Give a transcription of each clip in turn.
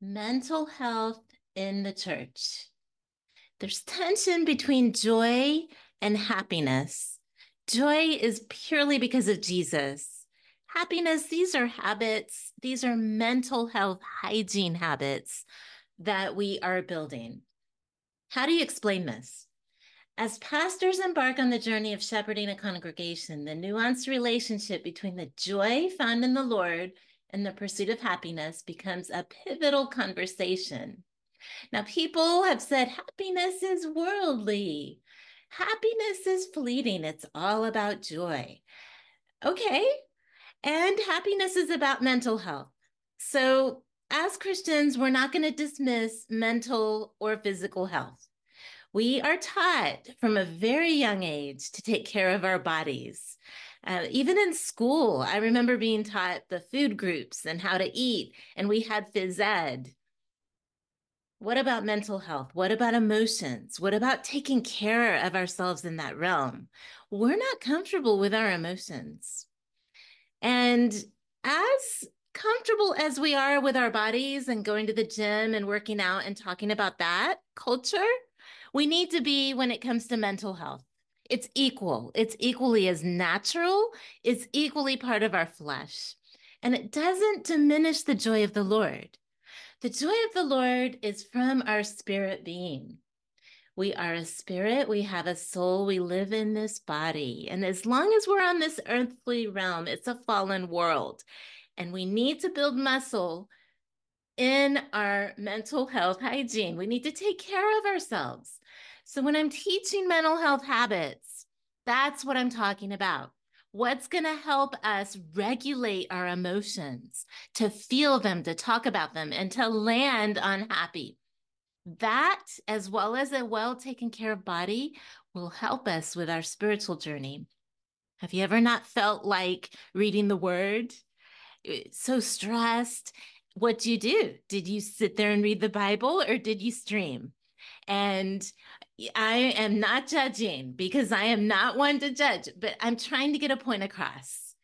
mental health in the church. There's tension between joy and happiness. Joy is purely because of Jesus. Happiness, these are habits, these are mental health hygiene habits that we are building. How do you explain this? As pastors embark on the journey of shepherding a congregation, the nuanced relationship between the joy found in the Lord and the pursuit of happiness becomes a pivotal conversation. Now, people have said happiness is worldly, happiness is fleeting, it's all about joy. Okay, and happiness is about mental health. So, as Christians, we're not going to dismiss mental or physical health. We are taught from a very young age to take care of our bodies. Uh, even in school, I remember being taught the food groups and how to eat, and we had phys ed. What about mental health? What about emotions? What about taking care of ourselves in that realm? We're not comfortable with our emotions. And as comfortable as we are with our bodies and going to the gym and working out and talking about that culture, we need to be when it comes to mental health. It's equal. It's equally as natural. It's equally part of our flesh. And it doesn't diminish the joy of the Lord. The joy of the Lord is from our spirit being. We are a spirit, we have a soul, we live in this body. And as long as we're on this earthly realm, it's a fallen world. And we need to build muscle in our mental health hygiene. We need to take care of ourselves. So when I'm teaching mental health habits, that's what I'm talking about. What's going to help us regulate our emotions, to feel them, to talk about them, and to land on happy? That, as well as a well taken care of body, will help us with our spiritual journey. Have you ever not felt like reading the word? Eh, so stressed. What do you do? Did you sit there and read the Bible or did you stream? And I am not judging because I am not one to judge, but I'm trying to get a point across.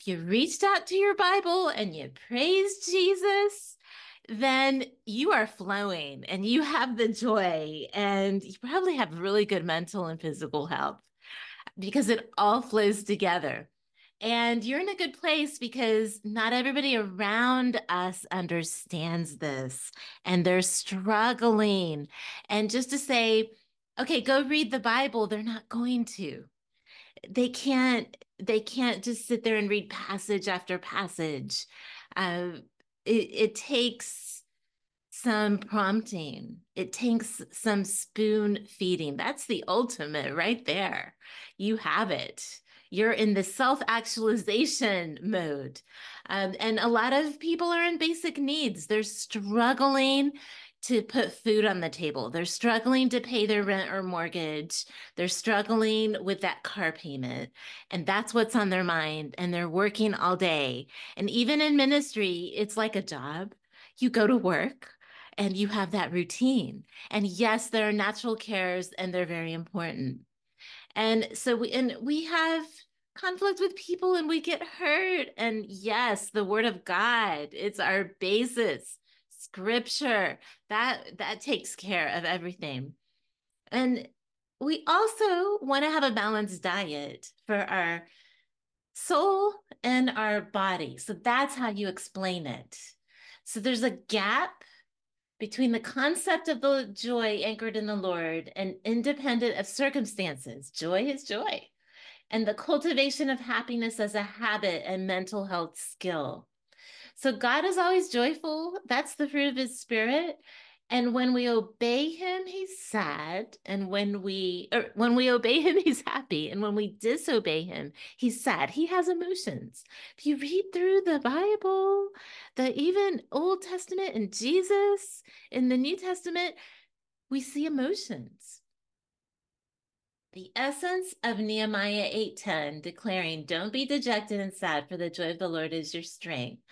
If you reached out to your Bible and you praised Jesus, then you are flowing and you have the joy and you probably have really good mental and physical health because it all flows together. And you're in a good place because not everybody around us understands this and they're struggling. And just to say, okay, go read the Bible, they're not going to. They can't, they can't just sit there and read passage after passage. Uh, it, it takes some prompting. It takes some spoon feeding. That's the ultimate right there. You have it you're in the self actualization mode. Um, and a lot of people are in basic needs. They're struggling to put food on the table. They're struggling to pay their rent or mortgage. They're struggling with that car payment. And that's what's on their mind. And they're working all day. And even in ministry, it's like a job. You go to work and you have that routine. And yes, there are natural cares and they're very important. And so we and we have conflict with people and we get hurt. And yes, the word of God, it's our basis. Scripture, that that takes care of everything. And we also want to have a balanced diet for our soul and our body. So that's how you explain it. So there's a gap between the concept of the joy anchored in the Lord and independent of circumstances. Joy is joy. And the cultivation of happiness as a habit and mental health skill. So God is always joyful. That's the fruit of his spirit. And when we obey him, he's sad. And when we or when we obey him, he's happy. And when we disobey him, he's sad. He has emotions. If you read through the Bible, the even Old Testament and Jesus in the New Testament, we see emotions. The essence of Nehemiah 8:10 declaring, "Don't be dejected and sad, for the joy of the Lord is your strength."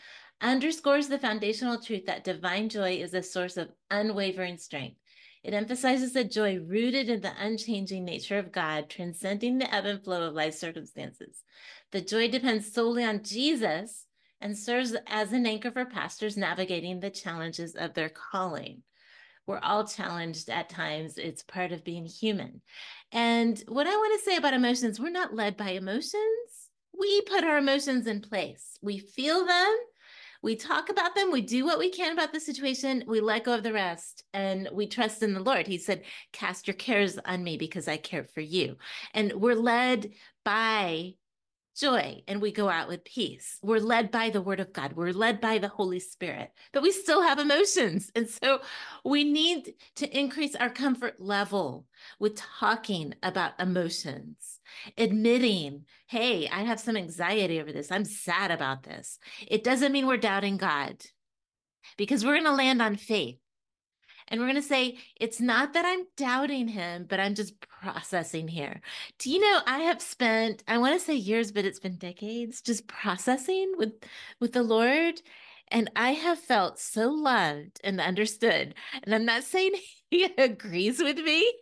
Underscores the foundational truth that divine joy is a source of unwavering strength. It emphasizes the joy rooted in the unchanging nature of God, transcending the ebb and flow of life circumstances. The joy depends solely on Jesus and serves as an anchor for pastors navigating the challenges of their calling. We're all challenged at times. It's part of being human. And what I want to say about emotions, we're not led by emotions. We put our emotions in place. We feel them, we talk about them, we do what we can about the situation, we let go of the rest, and we trust in the Lord. He said, Cast your cares on me because I care for you. And we're led by joy and we go out with peace. We're led by the word of God. We're led by the Holy Spirit, but we still have emotions. And so we need to increase our comfort level with talking about emotions, admitting, hey, I have some anxiety over this. I'm sad about this. It doesn't mean we're doubting God because we're going to land on faith. And we're going to say, it's not that I'm doubting him, but I'm just processing here. Do you know I have spent, I want to say years, but it's been decades just processing with with the Lord. And I have felt so loved and understood. And I'm not saying he agrees with me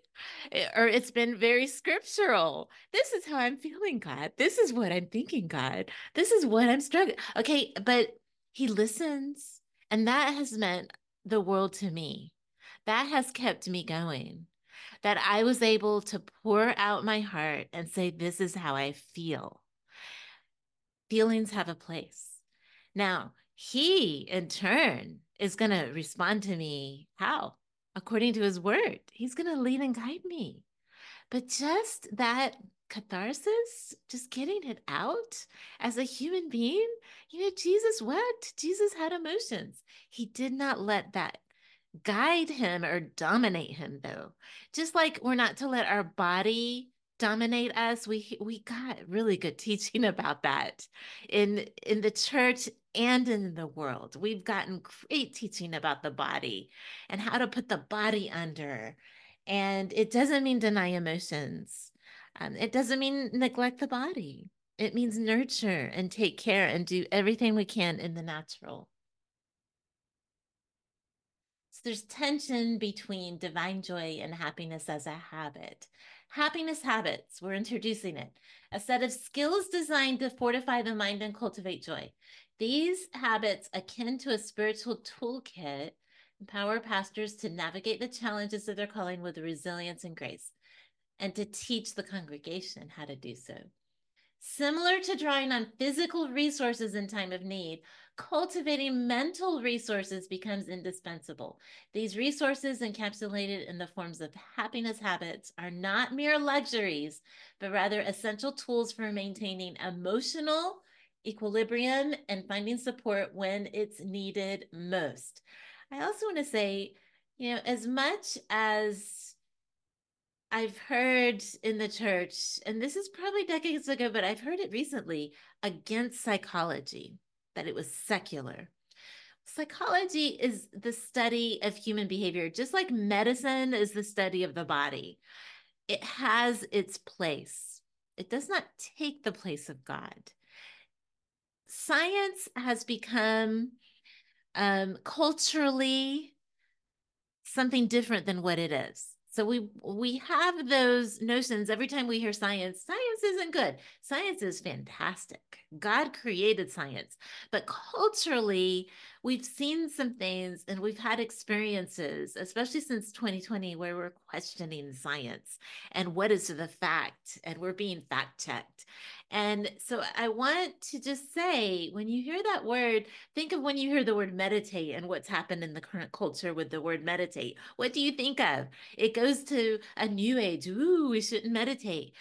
eh, or it's been very scriptural. This is how I'm feeling, God. This is what I'm thinking, God. This is what I'm struggling. Okay, but he listens. And that has meant the world to me that has kept me going. That I was able to pour out my heart and say, This is how I feel. Feelings have a place. Now, he in turn is going to respond to me how? According to his word. He's going to lead and guide me. But just that catharsis, just getting it out as a human being, you know, Jesus wept. Jesus had emotions. He did not let that guide him or dominate him though. Just like we're not to let our body dominate us. We we got really good teaching about that in in the church and in the world. We've gotten great teaching about the body and how to put the body under. And it doesn't mean deny emotions. Um, it doesn't mean neglect the body. It means nurture and take care and do everything we can in the natural there's tension between divine joy and happiness as a habit. Happiness habits, we're introducing it, a set of skills designed to fortify the mind and cultivate joy. These habits, akin to a spiritual toolkit, empower pastors to navigate the challenges of their calling with resilience and grace, and to teach the congregation how to do so. Similar to drawing on physical resources in time of need, cultivating mental resources becomes indispensable. These resources, encapsulated in the forms of happiness habits, are not mere luxuries, but rather essential tools for maintaining emotional equilibrium and finding support when it's needed most. I also want to say, you know, as much as I've heard in the church, and this is probably decades ago, but I've heard it recently against psychology that it was secular. Psychology is the study of human behavior, just like medicine is the study of the body. It has its place, it does not take the place of God. Science has become um, culturally something different than what it is. So we we have those notions every time we hear science. Science isn't good. Science is fantastic. God created science. But culturally, we've seen some things and we've had experiences, especially since 2020 where we're questioning science and what is the fact and we're being fact checked. And so I want to just say when you hear that word, think of when you hear the word meditate and what's happened in the current culture with the word meditate. What do you think of? It goes to a new age. Ooh, we shouldn't meditate.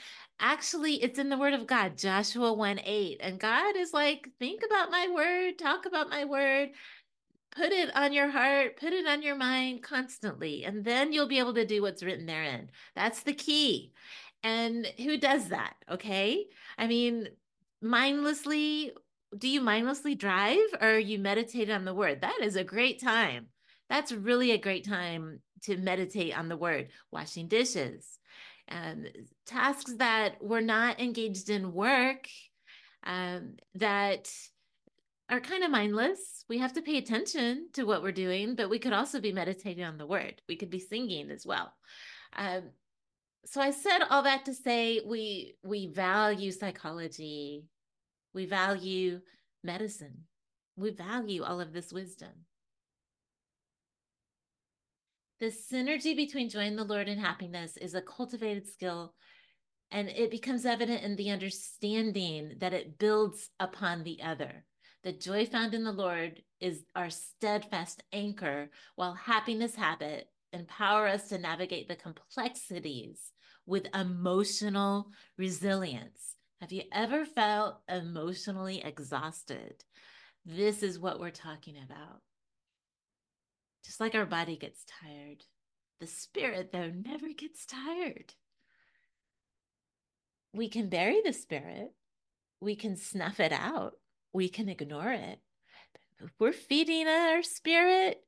Actually, it's in the word of God, Joshua 1 8. And God is like, think about my word, talk about my word, put it on your heart, put it on your mind constantly, and then you'll be able to do what's written therein. That's the key. And who does that? Okay. I mean, mindlessly, do you mindlessly drive or you meditate on the word? That is a great time. That's really a great time to meditate on the word, washing dishes, um, tasks that we're not engaged in work um, that are kind of mindless. We have to pay attention to what we're doing, but we could also be meditating on the word. We could be singing as well. Um, so I said all that to say we we value psychology, we value medicine, We value all of this wisdom. The synergy between joy in the Lord and happiness is a cultivated skill, and it becomes evident in the understanding that it builds upon the other. The joy found in the Lord is our steadfast anchor, while happiness habit empower us to navigate the complexities with emotional resilience. Have you ever felt emotionally exhausted? This is what we're talking about. Just like our body gets tired, the spirit, though, never gets tired. We can bury the spirit, we can snuff it out, we can ignore it. we're feeding our spirit,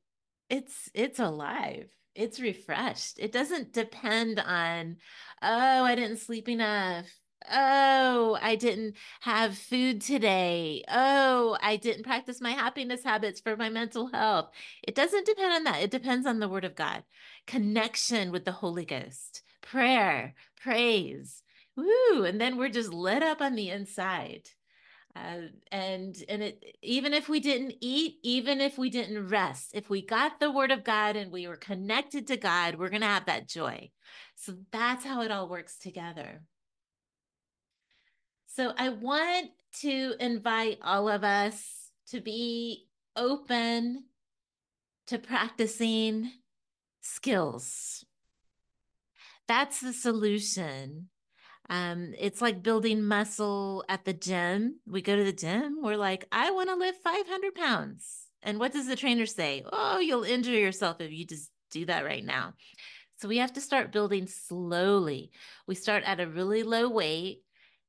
it's it's alive it's refreshed. It doesn't depend on, oh, I didn't sleep enough. Oh, I didn't have food today. Oh, I didn't practice my happiness habits for my mental health. It doesn't depend on that. It depends on the word of God, connection with the Holy Ghost, prayer, praise. Woo. And then we're just lit up on the inside. Uh, and and it even if we didn't eat even if we didn't rest if we got the word of god and we were connected to god we're going to have that joy so that's how it all works together so i want to invite all of us to be open to practicing skills that's the solution um, it's like building muscle at the gym. We go to the gym, we're like, I want to lift 500 pounds. And what does the trainer say? Oh, you'll injure yourself if you just do that right now. So we have to start building slowly. We start at a really low weight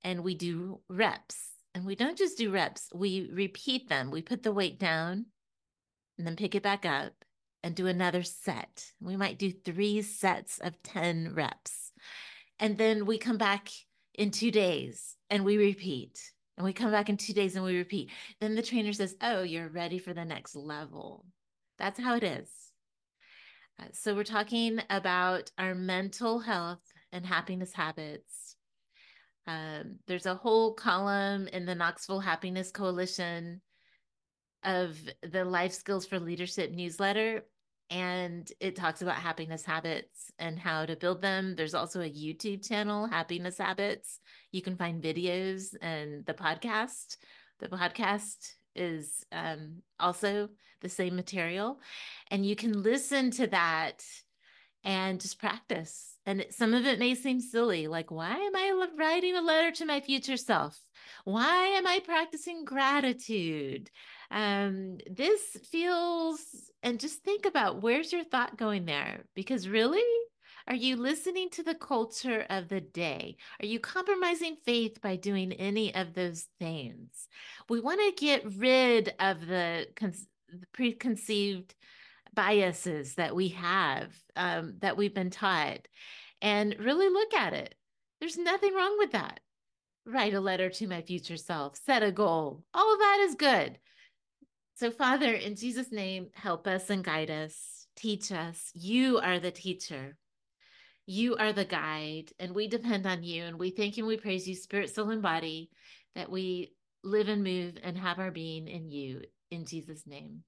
and we do reps. And we don't just do reps, we repeat them. We put the weight down and then pick it back up and do another set. We might do three sets of 10 reps. And then we come back in two days and we repeat. And we come back in two days and we repeat. Then the trainer says, Oh, you're ready for the next level. That's how it is. Uh, so, we're talking about our mental health and happiness habits. Um, there's a whole column in the Knoxville Happiness Coalition of the Life Skills for Leadership newsletter and it talks about happiness habits and how to build them. There's also a YouTube channel, Happiness Habits. You can find videos and the podcast. The podcast is um, also the same material, and you can listen to that and just practice. And some of it may seem silly, like, why am I writing a letter to my future self? Why am I practicing gratitude? Um, this feels, and just think about where's your thought going there? Because really, are you listening to the culture of the day? Are you compromising faith by doing any of those things? We want to get rid of the, con- the preconceived biases that we have, um, that we've been taught, and really look at it. There's nothing wrong with that. Write a letter to my future self, set a goal. All of that is good. So, Father, in Jesus' name, help us and guide us, teach us. You are the teacher, you are the guide, and we depend on you. And we thank and we praise you, spirit, soul, and body, that we live and move and have our being in you. In Jesus' name.